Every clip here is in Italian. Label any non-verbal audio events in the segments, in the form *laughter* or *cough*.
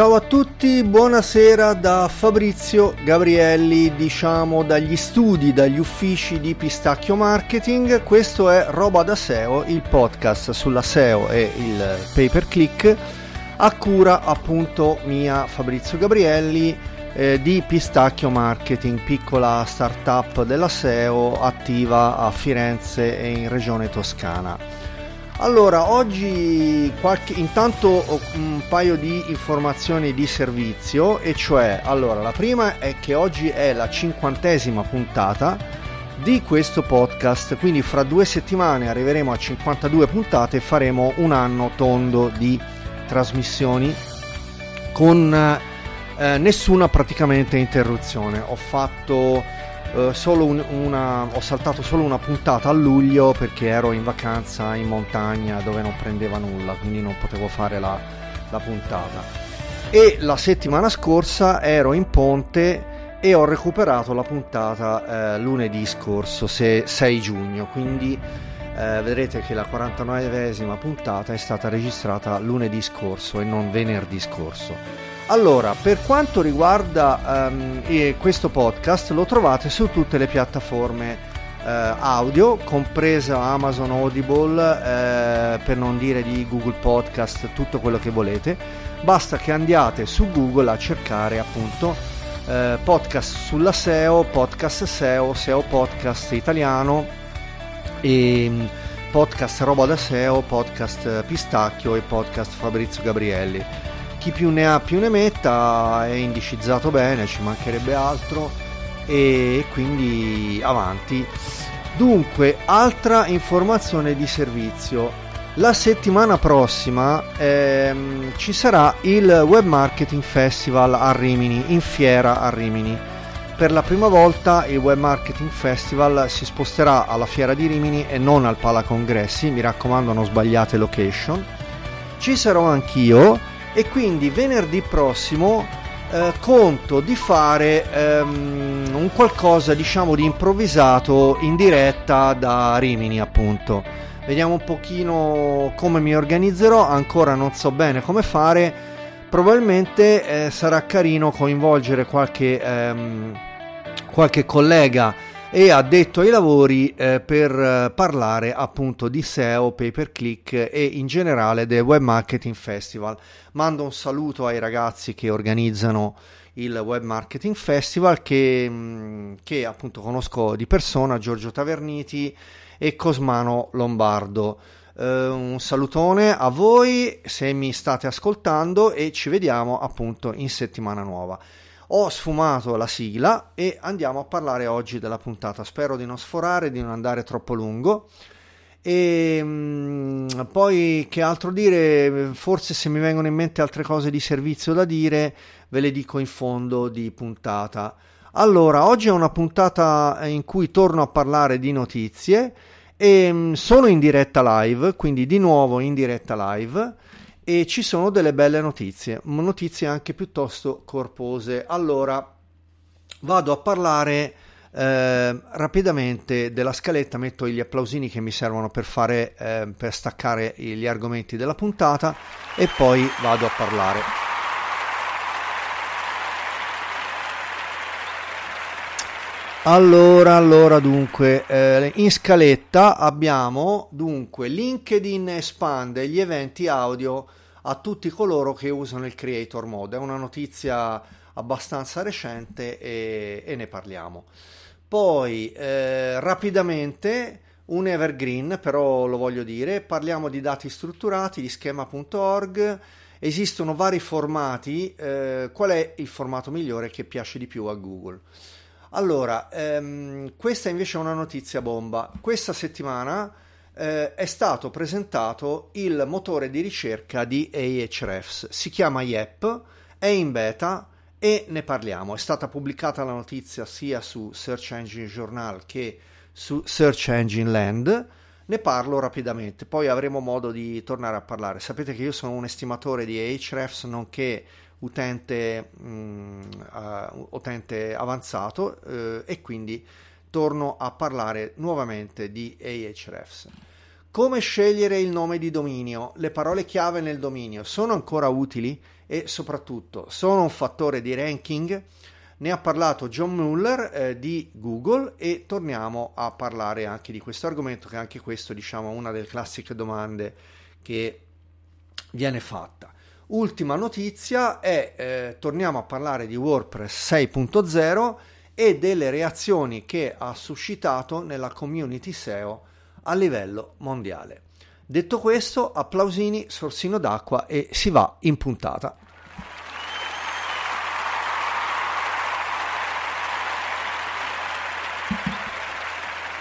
Ciao a tutti, buonasera da Fabrizio Gabrielli, diciamo dagli studi, dagli uffici di Pistacchio Marketing. Questo è Roba da SEO, il podcast sulla SEO e il pay per click a cura appunto mia Fabrizio Gabrielli eh, di Pistacchio Marketing, piccola startup della SEO attiva a Firenze e in regione Toscana. Allora, oggi qualche, intanto un paio di informazioni di servizio, e cioè, allora, la prima è che oggi è la cinquantesima puntata di questo podcast, quindi fra due settimane arriveremo a 52 puntate e faremo un anno tondo di trasmissioni con eh, nessuna praticamente interruzione. Ho fatto solo un, una, ho saltato solo una puntata a luglio perché ero in vacanza in montagna dove non prendeva nulla, quindi non potevo fare la, la puntata. E la settimana scorsa ero in ponte e ho recuperato la puntata eh, lunedì scorso, se, 6 giugno, quindi eh, vedrete che la 49esima puntata è stata registrata lunedì scorso e non venerdì scorso. Allora, per quanto riguarda um, questo podcast, lo trovate su tutte le piattaforme uh, audio, compresa Amazon Audible, uh, per non dire di Google Podcast, tutto quello che volete. Basta che andiate su Google a cercare appunto uh, podcast sulla SEO, podcast SEO, SEO podcast italiano e mm, podcast roba da SEO, podcast Pistacchio e podcast Fabrizio Gabrielli chi più ne ha più ne metta, è indicizzato bene, ci mancherebbe altro e quindi avanti. Dunque, altra informazione di servizio. La settimana prossima ehm, ci sarà il Web Marketing Festival a Rimini, in fiera a Rimini. Per la prima volta il Web Marketing Festival si sposterà alla fiera di Rimini e non al Pala Congressi, mi raccomando non sbagliate location. Ci sarò anch'io e quindi venerdì prossimo eh, conto di fare ehm, un qualcosa diciamo di improvvisato in diretta da Rimini appunto. Vediamo un pochino come mi organizzerò ancora non so bene come fare. Probabilmente eh, sarà carino coinvolgere qualche, ehm, qualche collega e addetto ai lavori eh, per eh, parlare appunto di SEO, pay per click e in generale del Web Marketing Festival. Mando un saluto ai ragazzi che organizzano il Web Marketing Festival che, che appunto conosco di persona, Giorgio Taverniti e Cosmano Lombardo. Uh, un salutone a voi se mi state ascoltando e ci vediamo appunto in settimana nuova. Ho sfumato la sigla e andiamo a parlare oggi della puntata. Spero di non sforare, di non andare troppo lungo. E mm, poi che altro dire? Forse se mi vengono in mente altre cose di servizio da dire, ve le dico in fondo di puntata. Allora, oggi è una puntata in cui torno a parlare di notizie e mm, sono in diretta live, quindi di nuovo in diretta live e ci sono delle belle notizie, notizie anche piuttosto corpose. Allora, vado a parlare eh, rapidamente della scaletta, metto gli applausini che mi servono per, fare, eh, per staccare gli argomenti della puntata e poi vado a parlare. Allora, allora, dunque, eh, in scaletta abbiamo dunque LinkedIn espande gli eventi audio a tutti coloro che usano il Creator Mode. È una notizia abbastanza recente e, e ne parliamo. Poi, eh, rapidamente, un evergreen, però lo voglio dire, parliamo di dati strutturati, di schema.org. Esistono vari formati, eh, qual è il formato migliore che piace di più a Google? Allora, ehm, questa invece è una notizia bomba. Questa settimana eh, è stato presentato il motore di ricerca di Ahrefs. Si chiama YEP, è in beta e ne parliamo. È stata pubblicata la notizia sia su Search Engine Journal che su Search Engine Land. Ne parlo rapidamente, poi avremo modo di tornare a parlare. Sapete che io sono un estimatore di Ahrefs, nonché utente, mh, uh, utente avanzato uh, e quindi torno a parlare nuovamente di Ahrefs. Come scegliere il nome di dominio? Le parole chiave nel dominio sono ancora utili e soprattutto sono un fattore di ranking? Ne ha parlato John Muller eh, di Google e torniamo a parlare anche di questo argomento che anche questo diciamo una delle classiche domande che viene fatta. Ultima notizia è eh, torniamo a parlare di WordPress 6.0 e delle reazioni che ha suscitato nella community SEO a livello mondiale. Detto questo, applausini, sorsino d'acqua e si va in puntata.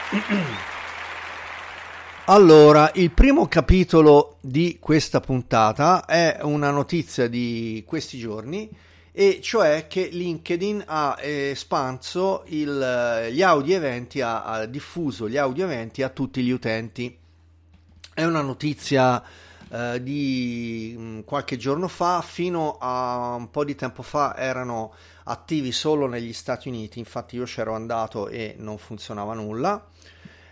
*clears throat* Allora, il primo capitolo di questa puntata è una notizia di questi giorni e cioè che LinkedIn ha espanso il, gli audio eventi, ha, ha, diffuso gli audio eventi a tutti gli utenti. È una notizia eh, di mm, qualche giorno fa, fino a un po' di tempo fa erano attivi solo negli Stati Uniti, infatti io c'ero andato e non funzionava nulla.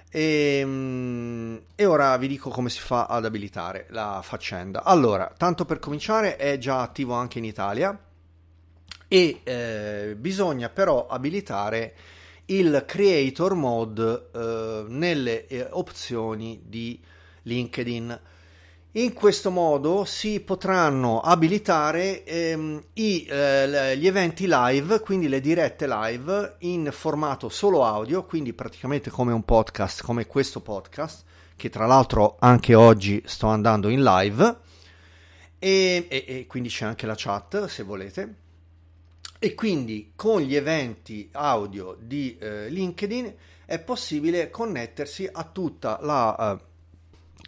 E, ehm, e, ora vi dico come si fa ad abilitare la faccenda. Allora, tanto per cominciare, è già attivo anche in Italia e eh, bisogna però abilitare il creator mode eh, nelle eh, opzioni di LinkedIn. In questo modo si potranno abilitare ehm, i, eh, gli eventi live, quindi le dirette live in formato solo audio, quindi praticamente come un podcast, come questo podcast, che tra l'altro anche oggi sto andando in live, e, e, e quindi c'è anche la chat se volete. E quindi con gli eventi audio di eh, LinkedIn è possibile connettersi a tutta la... Uh,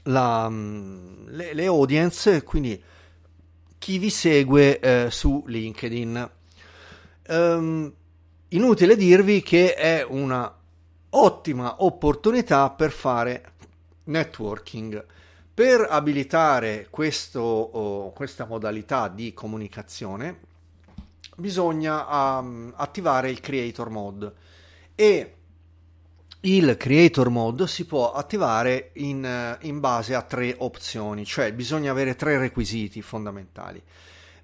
la, mm, le, le, audience, quindi chi vi segue eh, su LinkedIn. Um, inutile dirvi che è una ottima opportunità per fare networking. Per abilitare questo, oh, questa modalità di comunicazione bisogna um, attivare il creator mode e il creator mode si può attivare in, in, base a tre opzioni, cioè bisogna avere tre requisiti fondamentali.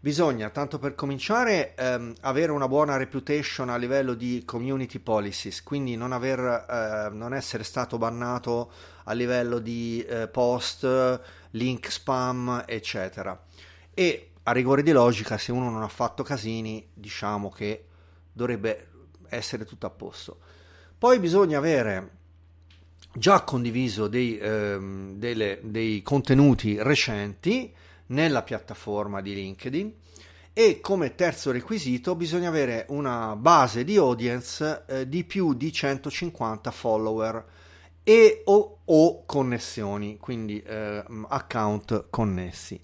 Bisogna, tanto per cominciare, ehm, avere una buona reputation a livello di community policies, quindi non, aver, eh, non essere stato bannato a livello di eh, post, link spam, eccetera. E a rigore di logica, se uno non ha fatto casini, diciamo che dovrebbe essere tutto a posto. Poi bisogna avere già condiviso dei, ehm, delle, dei contenuti recenti nella piattaforma di LinkedIn e come terzo requisito bisogna avere una base di audience eh, di più di 150 follower e o, o connessioni, quindi eh, account connessi.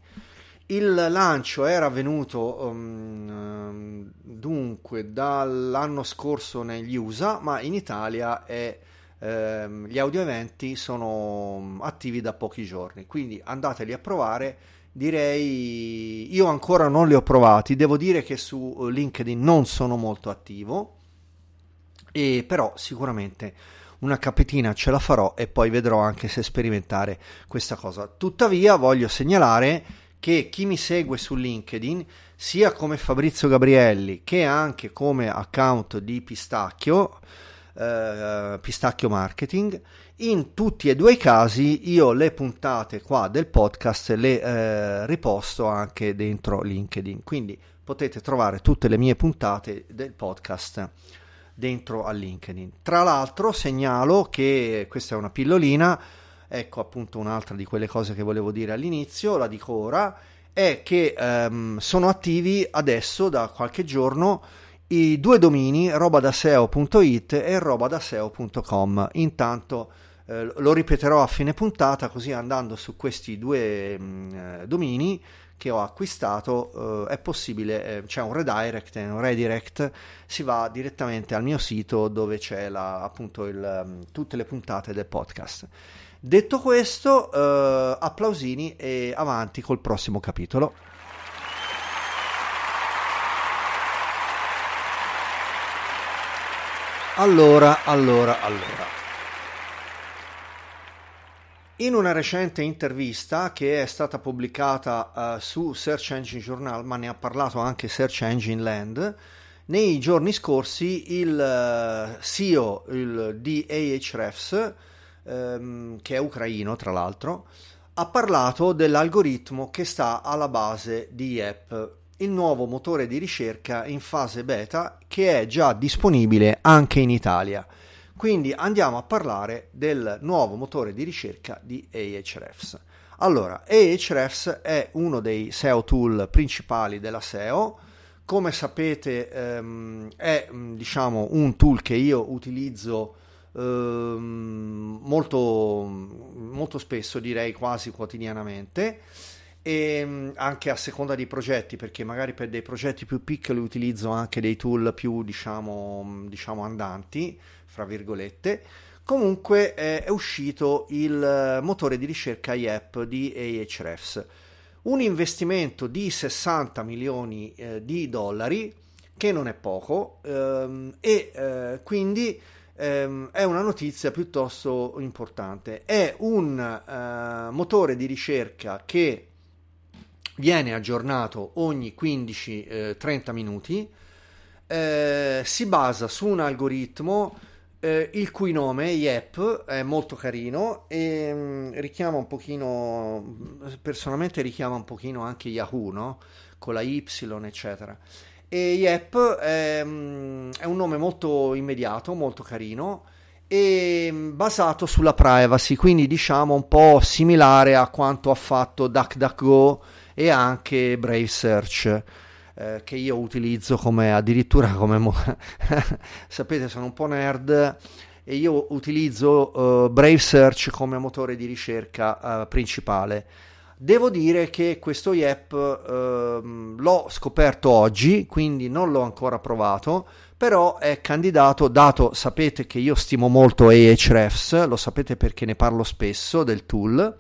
Il lancio era avvenuto um, dunque dall'anno scorso negli USA, ma in Italia è, ehm, gli audio eventi sono attivi da pochi giorni, quindi andateli a provare. Direi io ancora non li ho provati, devo dire che su LinkedIn non sono molto attivo, e però sicuramente una capetina ce la farò e poi vedrò anche se sperimentare questa cosa. Tuttavia voglio segnalare che chi mi segue su LinkedIn, sia come Fabrizio Gabrielli che anche come account di Pistacchio, eh, Pistacchio Marketing, in tutti e due i casi io le puntate qua del podcast le eh, riposto anche dentro LinkedIn, quindi potete trovare tutte le mie puntate del podcast dentro a LinkedIn. Tra l'altro segnalo che questa è una pillolina ecco appunto un'altra di quelle cose che volevo dire all'inizio, la dico ora, è che ehm, sono attivi adesso da qualche giorno i due domini robadaseo.it e robadaseo.com. Intanto eh, lo ripeterò a fine puntata, così andando su questi due mh, mm, eh, domini che ho acquistato eh, è possibile, eh, c'è un redirect e un redirect, si va direttamente al mio sito dove c'è la, appunto il, mm, tutte le puntate del podcast. Detto questo, eh, applausini e avanti col prossimo capitolo. Allora, allora, allora. In una recente intervista che è stata pubblicata uh, su Search Engine Journal, ma ne ha parlato anche Search Engine Land, nei giorni scorsi il uh, CEO il, di Ahrefs, um, che è ucraino tra l'altro, ha parlato dell'algoritmo che sta alla base di Yep, il nuovo motore di ricerca in fase beta che è già disponibile anche in Italia. Quindi andiamo a parlare del nuovo motore di ricerca di Ahrefs. Allora, Ahrefs è uno dei SEO tool principali della SEO. Come sapete ehm, è diciamo, un tool che io utilizzo ehm, molto, molto spesso, direi quasi quotidianamente e anche a seconda dei progetti perché magari per dei progetti più piccoli utilizzo anche dei tool più diciamo, diciamo andanti fra virgolette. Comunque è, è uscito il motore di ricerca IEP di Ahrefs un investimento di 60 milioni eh, di dollari che non è poco ehm, e eh, quindi ehm, è una notizia piuttosto importante. È un eh, motore di ricerca che viene aggiornato ogni 15-30 eh, minuti, eh, si basa su un algoritmo eh, il cui nome, Yep, è molto carino e mh, mm, richiama un pochino, personalmente richiama un pochino anche Yahoo, no? Con la Y, eccetera. E Yep è, mh, mm, è un nome molto immediato, molto carino e mm, basato sulla privacy, quindi diciamo un po' similare a quanto ha fatto DuckDuckGo e anche Brave Search eh, che io utilizzo come addirittura come mo- *laughs* sapete sono un po' nerd e io utilizzo uh, Brave Search come motore di ricerca uh, principale. Devo dire che questo YEP uh, l'ho scoperto oggi, quindi non l'ho ancora provato, però è candidato, dato, sapete che io stimo molto Ahrefs, lo sapete perché ne parlo spesso del tool,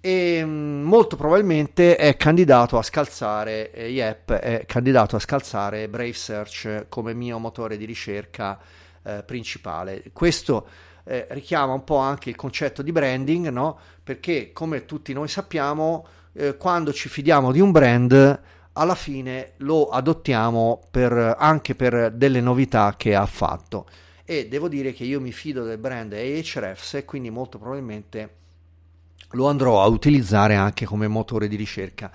e mm, molto probabilmente è candidato a scalzare eh, Yep è candidato a scalzare Brave Search come mio motore di ricerca eh, principale questo eh, richiama un po' anche il concetto di branding no? perché come tutti noi sappiamo eh, quando ci fidiamo di un brand alla fine lo adottiamo per, anche per delle novità che ha fatto e devo dire che io mi fido del brand Ahrefs e quindi molto probabilmente lo andrò a utilizzare anche come motore di ricerca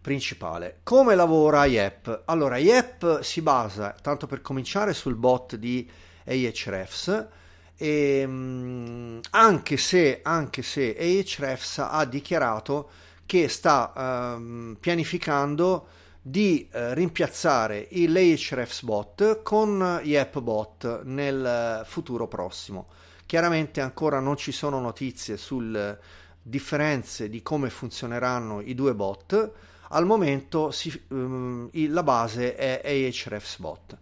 principale. Come lavora Yep? Allora, Yep si basa, tanto per cominciare, sul bot di Ahrefs, e, um, anche, se, anche se Ahrefs ha dichiarato che sta um, pianificando di uh, rimpiazzare l'Ahrefs bot con Yep bot nel futuro prossimo. Chiaramente ancora non ci sono notizie sul differenze di come funzioneranno i due bot, al momento si, um, la base è Ahrefs bot.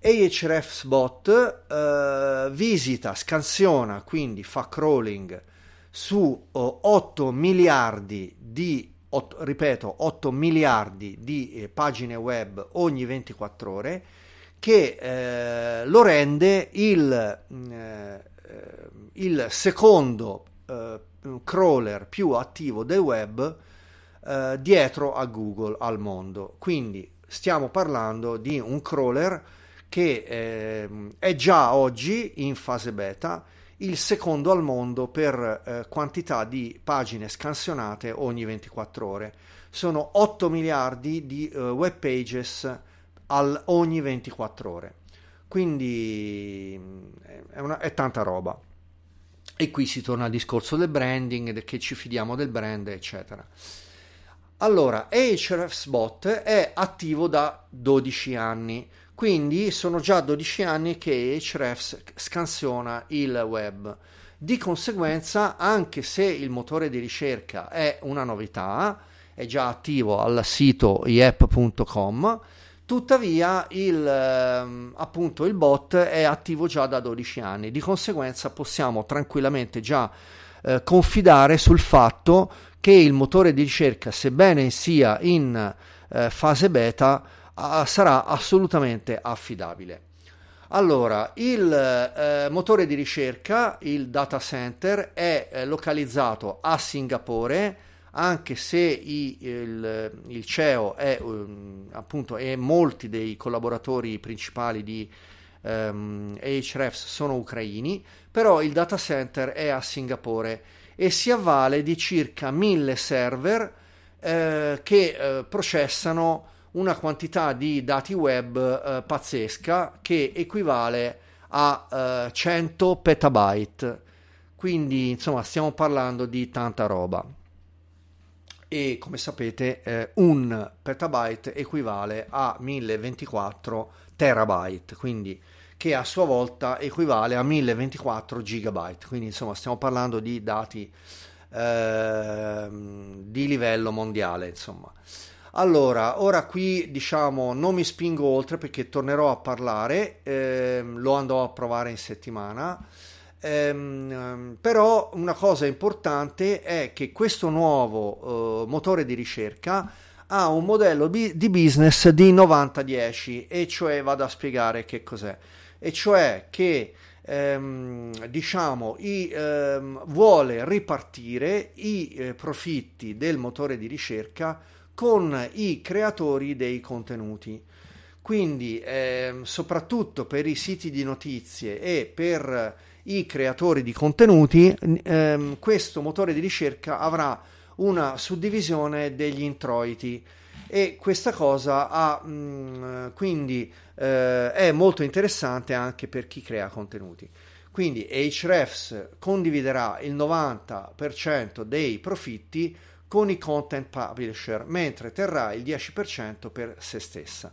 Ahrefs bot uh, visita, scansiona, quindi fa crawling su uh, 8 miliardi di 8, ripeto 8 miliardi di eh, pagine web ogni 24 ore che eh, lo rende il, eh, il secondo eh, crawler più attivo del web eh, dietro a Google al mondo. Quindi stiamo parlando di un crawler che eh, è già oggi in fase beta il secondo al mondo per eh, quantità di pagine scansionate ogni 24 ore. Sono 8 miliardi di uh, web pages al, ogni 24 ore. Quindi è, una, è tanta roba. E qui si torna al discorso del branding, che ci fidiamo del brand, eccetera. Allora, Ahrefsbot è attivo da 12 anni, quindi sono già 12 anni che Ahrefs scansiona il web. Di conseguenza, anche se il motore di ricerca è una novità, è già attivo al sito iep.com, Tuttavia il, ehm, appunto, il bot è attivo già da 12 anni, di conseguenza possiamo tranquillamente già eh, confidare sul fatto che il motore di ricerca, sebbene sia in eh, fase beta, a, sarà assolutamente affidabile. Allora, il eh, motore di ricerca, il data center, è eh, localizzato a Singapore, anche se i, il, il, CEO è um, appunto e molti dei collaboratori principali di um, Ahrefs sono ucraini, però il data center è a Singapore e si avvale di circa mille server eh, che eh, processano una quantità di dati web eh, pazzesca che equivale a 100 eh, petabyte. Quindi, insomma, stiamo parlando di tanta roba. E come sapete, eh, un petabyte equivale a 1024 terabyte, quindi che a sua volta equivale a 1024 gigabyte. Quindi, insomma, stiamo parlando di dati eh, di livello mondiale, insomma. Allora, ora qui diciamo non mi spingo oltre perché tornerò a parlare, ehm, lo andrò a provare in settimana. Ehm, però una cosa importante è che questo nuovo eh, motore di ricerca ha un modello bi- di business di 90-10 e cioè vado a spiegare che cos'è e cioè che ehm, diciamo i, ehm, vuole ripartire i eh, profitti del motore di ricerca con i creatori dei contenuti. Quindi, eh, soprattutto per i siti di notizie e per i creatori di contenuti, ehm, questo motore di ricerca avrà una suddivisione degli introiti e questa cosa ha, mh, mm, quindi eh, è molto interessante anche per chi crea contenuti. Quindi Hrefs condividerà il 90% dei profitti con i content publisher, mentre terrà il 10% per se stessa.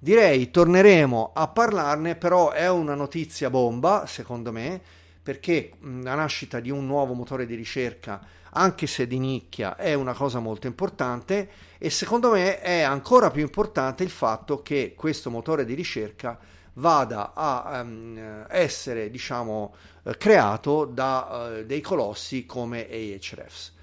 Direi torneremo a parlarne, però è una notizia bomba, secondo me, perché la nascita di un nuovo motore di ricerca, anche se di nicchia, è una cosa molto importante e secondo me è ancora più importante il fatto che questo motore di ricerca vada a um, essere, diciamo, creato da uh, dei colossi come Ahrefs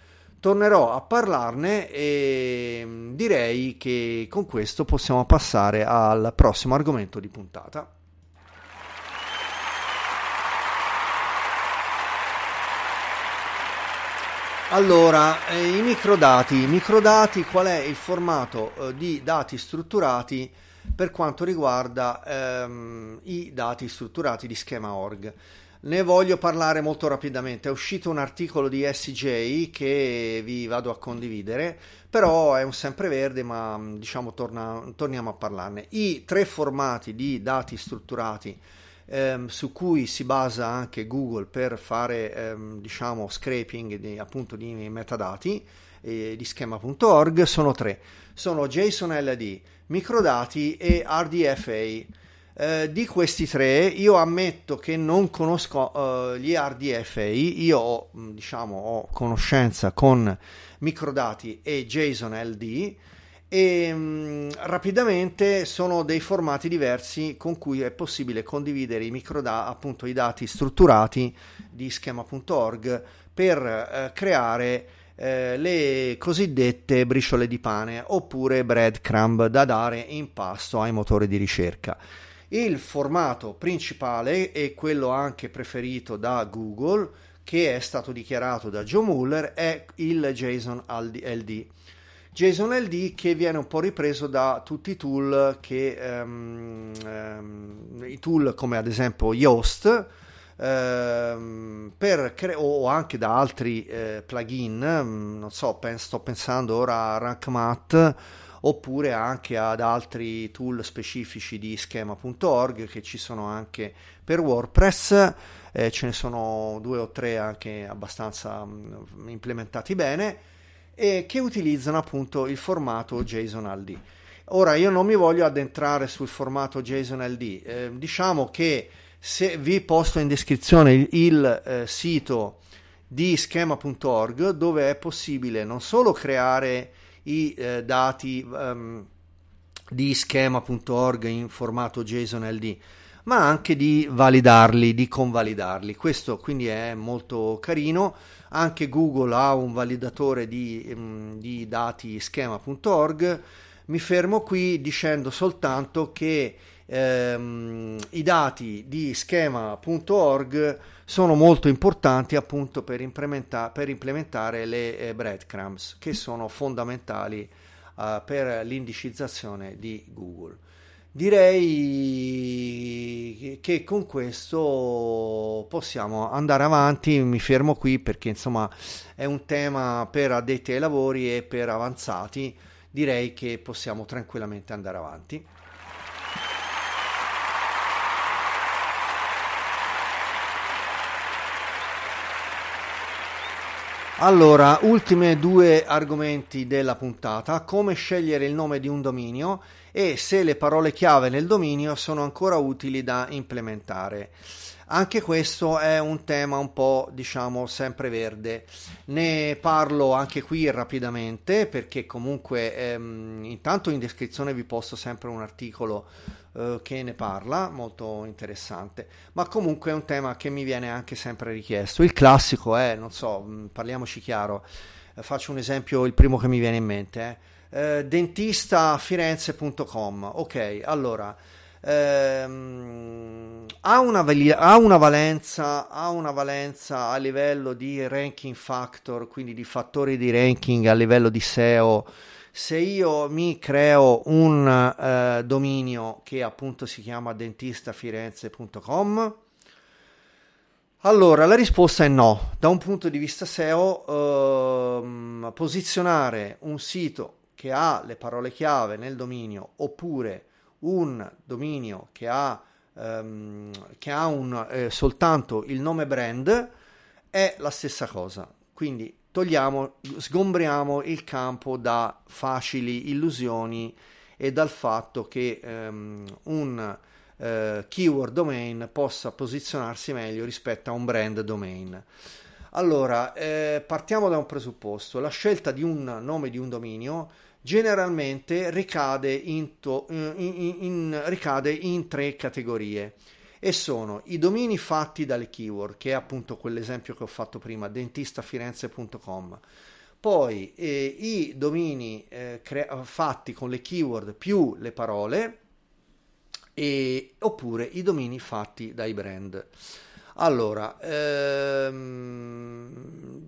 tornerò a parlarne e mm, direi che con questo possiamo passare al prossimo argomento di puntata. Allora, eh, i microdati. I microdati, qual è il formato eh, di dati strutturati per quanto riguarda ehm, i dati strutturati di schema org? Ne voglio parlare molto rapidamente. È uscito un articolo di SJ che vi vado a condividere, però è un sempreverde, ma diciamo torna, torniamo a parlarne. I tre formati di dati strutturati ehm, su cui si basa anche Google per fare ehm, diciamo scraping di, appunto di metadati eh, di schema.org sono tre. Sono JSON LD, microdati e RDFA. Eh, di questi tre io ammetto che non conosco uh, gli RDFA, io mm, diciamo, ho conoscenza con microdati e JSON LD e mh, mm, rapidamente sono dei formati diversi con cui è possibile condividere i microdati, appunto i dati strutturati di schema.org per uh, creare eh, le cosiddette briciole di pane oppure breadcrumb da dare in pasto ai motori di ricerca. Il formato principale e quello anche preferito da Google, che è stato dichiarato da Joe Muller, è il JSON LD. JSON LD che viene un po' ripreso da tutti i tool che um, um, i tool come ad esempio Yoast per cre- o anche da altri eh, plugin non so pen- sto pensando ora a RankMath oppure anche ad altri tool specifici di schema.org che ci sono anche per WordPress, eh, ce ne sono due o tre anche abbastanza mh, mm, implementati bene e che utilizzano appunto il formato JSON LD. Ora io non mi voglio addentrare sul formato JSON LD, eh, diciamo che se vi posto in descrizione il, il eh, sito di schema.org dove è possibile non solo creare i eh, dati um, di schema.org in formato JSON LD, ma anche di validarli, di convalidarli. Questo quindi è molto carino. Anche Google ha un validatore di, um, di dati schema.org. Mi fermo qui dicendo soltanto che ehm, i dati di schema.org sono molto importanti appunto per, implementa- per implementare le eh, breadcrumbs che sono fondamentali uh, per l'indicizzazione di Google. Direi che con questo possiamo andare avanti, mi fermo qui perché insomma è un tema per addetti ai lavori e per avanzati, direi che possiamo tranquillamente andare avanti. Allora, ultime due argomenti della puntata, come scegliere il nome di un dominio e se le parole chiave nel dominio sono ancora utili da implementare. Anche questo è un tema un po', diciamo, sempreverde. Ne parlo anche qui rapidamente perché comunque ehm, intanto in descrizione vi posto sempre un articolo eh, che ne parla, molto interessante, ma comunque è un tema che mi viene anche sempre richiesto. Il classico è, non so, mm, parliamoci chiaro, eh, faccio un esempio, il primo che mi viene in mente, eh, eh dentistafirenze.com, ok, allora... Ehm, ha, una, ha, una valenza, ha una valenza a livello di ranking factor, quindi di fattori di ranking a livello di SEO se io mi creo un eh, dominio che appunto si chiama dentistafirenze.com allora la risposta è no. Da un punto di vista SEO ehm, posizionare un sito che ha le parole chiave nel dominio oppure un dominio che ha, ehm, che ha un, eh, soltanto il nome brand è la stessa cosa quindi togliamo, sgombriamo il campo da facili illusioni e dal fatto che um, un uh, keyword domain possa posizionarsi meglio rispetto a un brand domain. Allora, eh, partiamo da un presupposto. La scelta di un nome di un dominio generalmente ricade in, to- in, in, in, ricade in tre categorie e sono i domini fatti dalle keyword, che è appunto quell'esempio che ho fatto prima, dentistafirenze.com. Poi eh, i domini eh, crea- fatti con le keyword più le parole, e, oppure i domini fatti dai brand. Allora, ehm,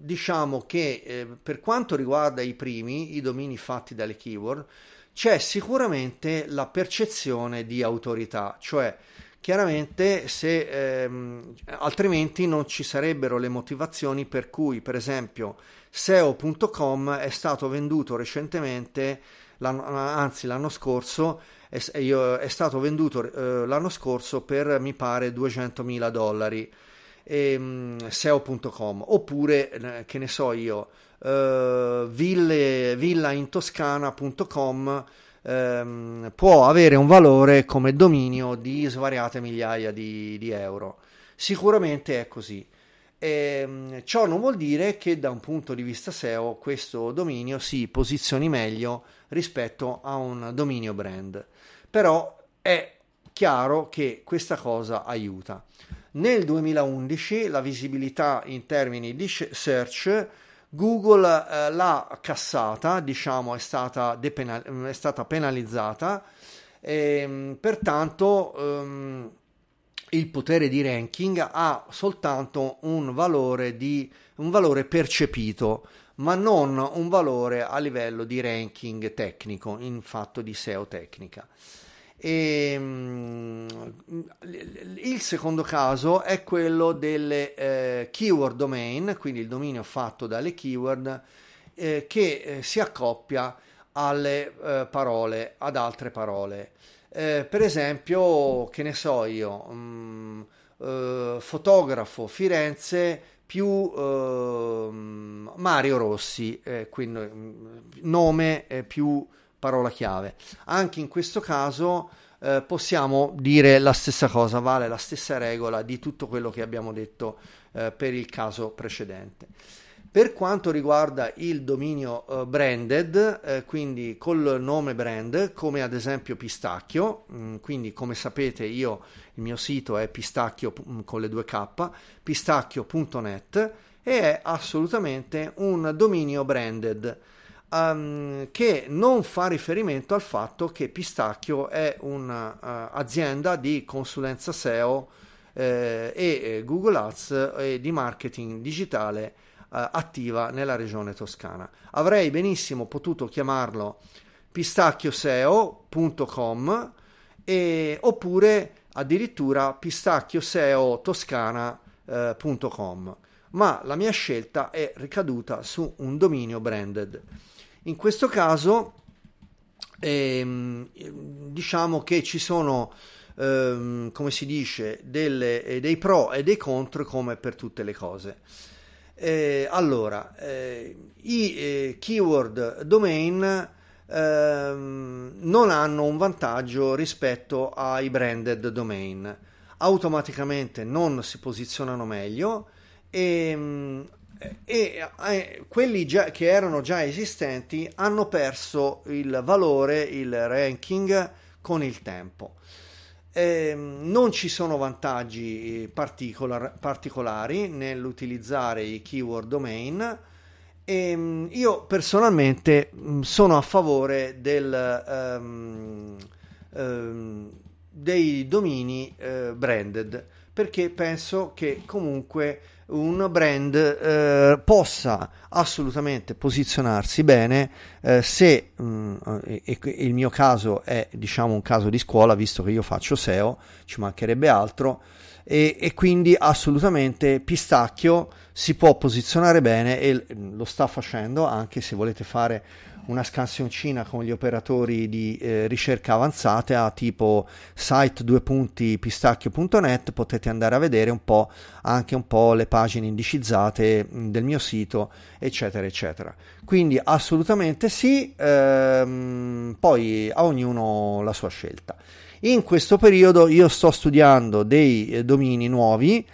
diciamo che eh, per quanto riguarda i primi, i domini fatti dalle keyword, c'è sicuramente la percezione di autorità, cioè Chiaramente, se, ehm, altrimenti non ci sarebbero le motivazioni per cui, per esempio, SEO.com è stato venduto recentemente, l'anno, anzi l'anno scorso, è, è stato venduto eh, l'anno scorso per mi pare 200.000 dollari. Ehm, SEO.com oppure eh, che ne so io, eh, ville, villaintoscana.com ehm, può avere un valore come dominio di svariate migliaia di, di euro. Sicuramente è così. E, ehm, ciò non vuol dire che da un punto di vista SEO questo dominio si posizioni meglio rispetto a un dominio brand, però è chiaro che questa cosa aiuta. Nel 2011 la visibilità in termini di search Google eh, l'ha cassata, diciamo è stata, depenal- è stata penalizzata, e, ehm, pertanto ehm, il potere di ranking ha soltanto un valore, di, un valore percepito, ma non un valore a livello di ranking tecnico, in fatto di SEO tecnica. E, um, il secondo caso è quello delle eh, keyword domain, quindi il dominio fatto dalle keyword eh, che eh, si accoppia alle eh, parole, ad altre parole. Eh, per esempio, che ne so io, um, fotografo Firenze più ehm, Mario Rossi, quindi mm, nome più parola chiave. Anche in questo caso eh, possiamo dire la stessa cosa, vale la stessa regola di tutto quello che abbiamo detto eh, per il caso precedente. Per quanto riguarda il dominio uh, branded, eh, quindi col nome brand, come ad esempio Pistacchio, mh, mm, quindi come sapete io il mio sito è pistacchio mm, con le due K, pistacchio.net e è assolutamente un dominio branded um, che non fa riferimento al fatto che Pistacchio è un'azienda uh, di consulenza SEO eh, e Google Ads e di marketing digitale eh, attiva nella regione toscana. Avrei benissimo potuto chiamarlo pistacchioseo.com e, oppure addirittura pistacchioseotoscana.com, ma la mia scelta è ricaduta su un dominio branded. In questo caso ehm, diciamo che ci sono ehm, come si dice delle, eh, dei pro e dei contro come per tutte le cose. Eh, allora, eh, i eh, keyword domain ehm, non hanno un vantaggio rispetto ai branded domain. Automaticamente non si posizionano meglio e, mm, e eh, quelli già, che erano già esistenti hanno perso il valore, il ranking con il tempo. Eh, non ci sono vantaggi particolar- particolari nell'utilizzare i keyword domain. E ehm, io personalmente mm, sono a favore del, um, um, dei domini uh, branded perché penso che comunque un brand eh, possa assolutamente posizionarsi bene eh, se mh, mm, e, e, il mio caso è diciamo un caso di scuola visto che io faccio SEO ci mancherebbe altro e, e quindi assolutamente Pistacchio si può posizionare bene e lo sta facendo anche se volete fare una scansioncina con gli operatori di eh, ricerca avanzate a tipo site 2.pistacchio.net potete andare a vedere un po' anche un po' le pagine indicizzate del mio sito eccetera eccetera. Quindi assolutamente sì ehm, poi a ognuno la sua scelta in questo periodo io sto studiando dei eh, domini nuovi.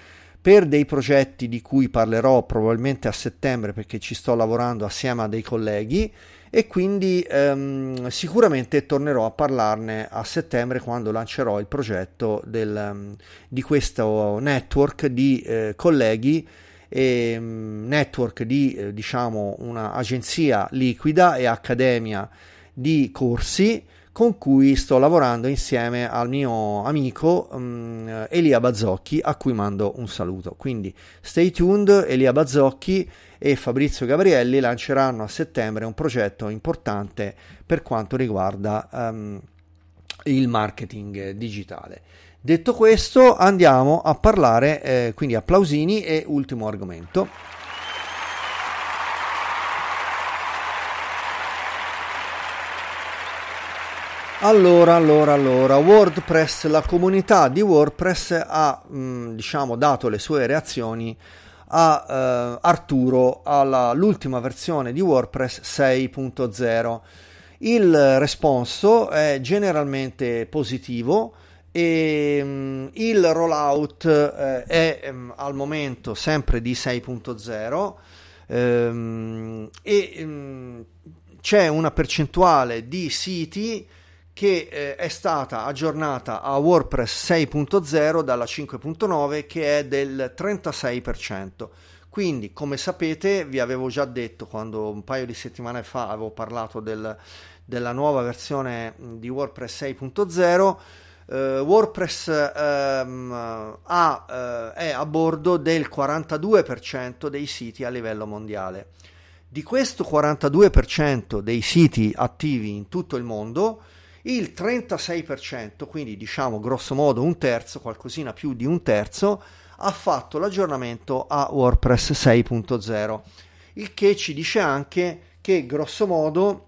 Per dei progetti di cui parlerò probabilmente a settembre perché ci sto lavorando assieme a dei colleghi. E quindi ehm, sicuramente tornerò a parlarne a settembre quando lancerò il progetto del, um, di questo network di eh, colleghi. E um, network di eh, diciamo un'agenzia liquida e accademia di corsi con cui sto lavorando insieme al mio amico um, Elia Bazzocchi a cui mando un saluto. Quindi stay tuned, Elia Bazzocchi e Fabrizio Gabrielli lanceranno a settembre un progetto importante per quanto riguarda um, il marketing digitale. Detto questo, andiamo a parlare eh, quindi applausini e ultimo argomento. Allora, allora, allora, WordPress, la comunità di WordPress ha, mh, mm, diciamo, dato le sue reazioni a eh, Arturo all'ultima versione di WordPress 6.0. Il responso è generalmente positivo e mh, mm, il rollout eh, è mh, mm, al momento sempre di 6.0 ehm, e c'è una percentuale di siti che eh, è stata aggiornata a WordPress 6.0 dalla 5.9 che è del 36%. Quindi, come sapete, vi avevo già detto quando un paio di settimane fa avevo parlato del, della nuova versione di WordPress 6.0. Uh, WordPress um, ha, uh, è a bordo del 42% dei siti a livello mondiale. Di questo 42% dei siti attivi in tutto il mondo, il 36%, quindi diciamo grosso modo un terzo, qualcosina più di un terzo, ha fatto l'aggiornamento a WordPress 6.0, il che ci dice anche che grosso modo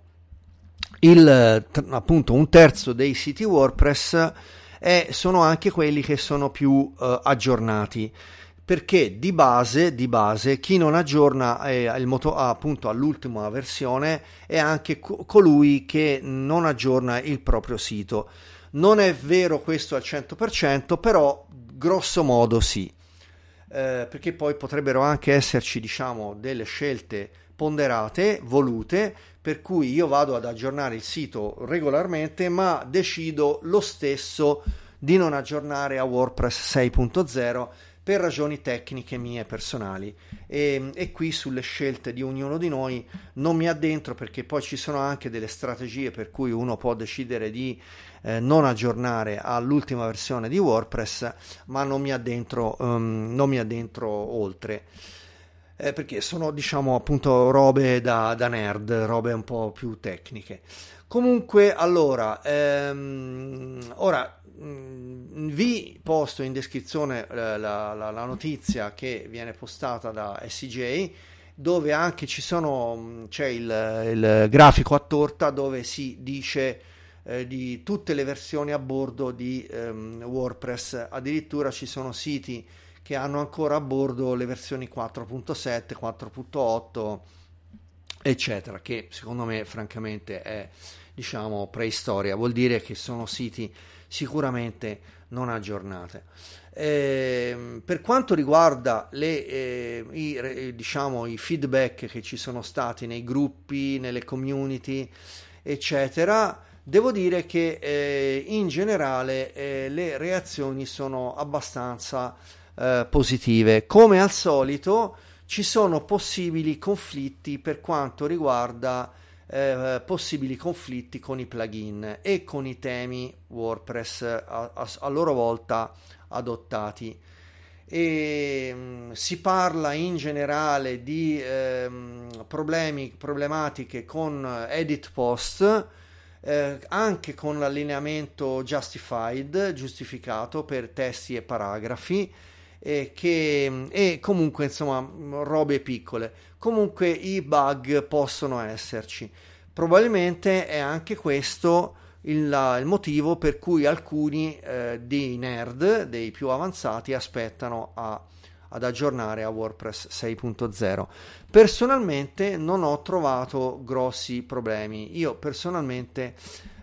il, appunto un terzo dei siti WordPress è, sono anche quelli che sono più uh, aggiornati perché di base, di base chi non aggiorna eh, moto, appunto all'ultima versione è anche co- colui che non aggiorna il proprio sito. Non è vero questo al 100%, però grosso modo sì, eh, perché poi potrebbero anche esserci diciamo delle scelte ponderate, volute, per cui io vado ad aggiornare il sito regolarmente, ma decido lo stesso di non aggiornare a WordPress 6.0 per ragioni tecniche mie personali. E, e, qui sulle scelte di ognuno di noi non mi addentro perché poi ci sono anche delle strategie per cui uno può decidere di eh, non aggiornare all'ultima versione di WordPress ma non mi addentro, um, non mi addentro oltre. Eh, perché sono diciamo appunto robe da, da nerd robe un po' più tecniche. Comunque allora ehm, ora vi posto in descrizione la, la, la, notizia che viene postata da SCJ dove anche ci sono mm, c'è il, il grafico a torta dove si dice eh, di tutte le versioni a bordo di ehm, WordPress. Addirittura ci sono siti che hanno ancora a bordo le versioni 4.7 4.8 eccetera che secondo me francamente è diciamo preistoria. Vuol dire che sono siti sicuramente non aggiornate. Eh, per quanto riguarda le, eh, i, diciamo, i feedback che ci sono stati nei gruppi, nelle community, eccetera, devo dire che eh, in generale eh, le reazioni sono abbastanza eh, positive. Come al solito ci sono possibili conflitti per quanto riguarda eh, possibili conflitti con i plugin e con i temi WordPress a, a, a loro volta adottati. E, mh, mm, si parla in generale di ehm, problemi, problematiche con edit post, eh, anche con l'allineamento justified, giustificato per testi e paragrafi e, che, e comunque insomma robe piccole. Comunque i bug possono esserci. Probabilmente è anche questo il, il motivo per cui alcuni eh, dei nerd, dei più avanzati, aspettano a, ad aggiornare a WordPress 6.0. Personalmente non ho trovato grossi problemi. Io personalmente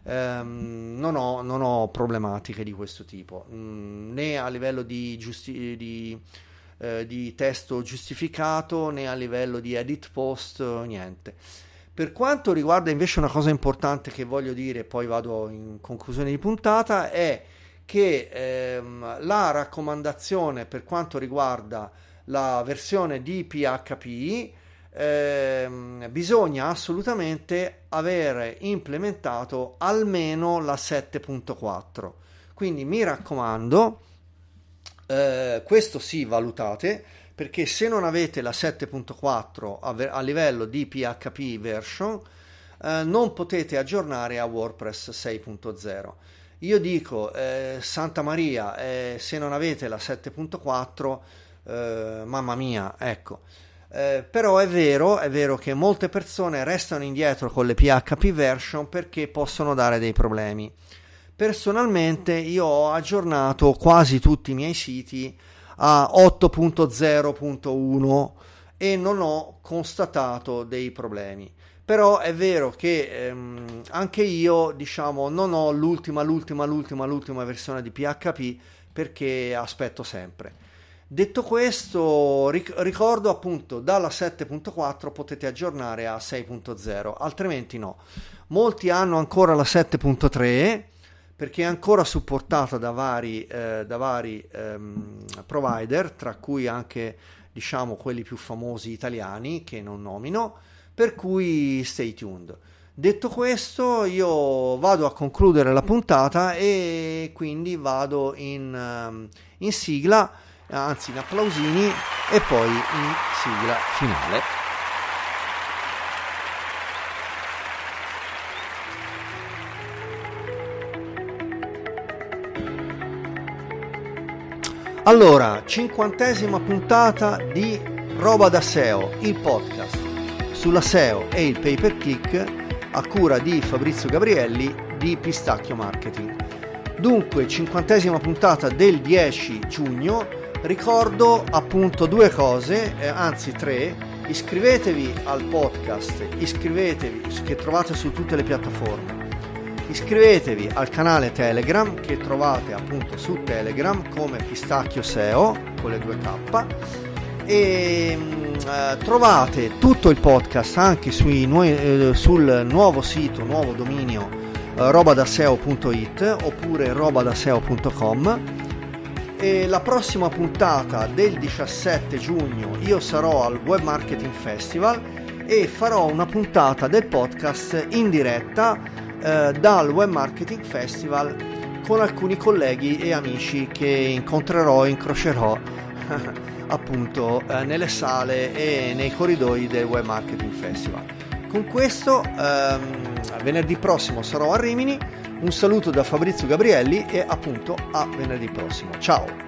ehm, non, ho, non, ho, problematiche di questo tipo, mm, né a livello di, giusti- di, eh, di testo giustificato né a livello di edit post, niente. Per quanto riguarda invece una cosa importante che voglio dire, poi vado in conclusione di puntata, è che ehm, la raccomandazione per quanto riguarda la versione di PHP ehm, bisogna assolutamente avere implementato almeno la 7.4 quindi mi raccomando eh, questo sì valutate perché se non avete la 7.4 a, a livello di PHP version eh, non potete aggiornare a WordPress 6.0 io dico eh, Santa Maria eh, se non avete la 7.4 eh, mamma mia ecco eh, però è vero, è vero che molte persone restano indietro con le PHP version perché possono dare dei problemi. Personalmente io ho aggiornato quasi tutti i miei siti a 8.0.1 e non ho constatato dei problemi. Però è vero che ehm, anche io, diciamo, non ho l'ultima, l'ultima, l'ultima, l'ultima versione di PHP perché aspetto sempre. Detto questo, ricordo appunto dalla 7.4 potete aggiornare a 6.0, altrimenti no. Molti hanno ancora la 7.3 perché è ancora supportata da vari, eh, da vari ehm, provider, tra cui anche diciamo quelli più famosi italiani che non nomino, per cui stay tuned. Detto questo, io vado a concludere la puntata e quindi vado in, um, in sigla anzi in applausini e poi in sigla finale. Allora, cinquantesima puntata di Roba da SEO, il podcast sulla SEO e il pay per click a cura di Fabrizio Gabrielli di Pistacchio Marketing. Dunque, cinquantesima puntata del 10 giugno ricordo appunto due cose, eh, anzi tre. Iscrivetevi al podcast, iscrivetevi che trovate su tutte le piattaforme. Iscrivetevi al canale Telegram che trovate appunto su Telegram come Pistacchio SEO con le due K e mm, eh, trovate tutto il podcast anche nu- eh, sul nuovo sito, nuovo dominio eh, robadaseo.it oppure robadaseo.com e la prossima puntata del 17 giugno io sarò al Web Marketing Festival e farò una puntata del podcast in diretta eh, dal Web Marketing Festival con alcuni colleghi e amici che incontrerò e incrocerò *laughs* appunto eh, nelle sale e nei corridoi del Web Marketing Festival. Con questo ehm, venerdì prossimo sarò a Rimini, un saluto da Fabrizio Gabrielli e appunto a venerdì prossimo. Ciao!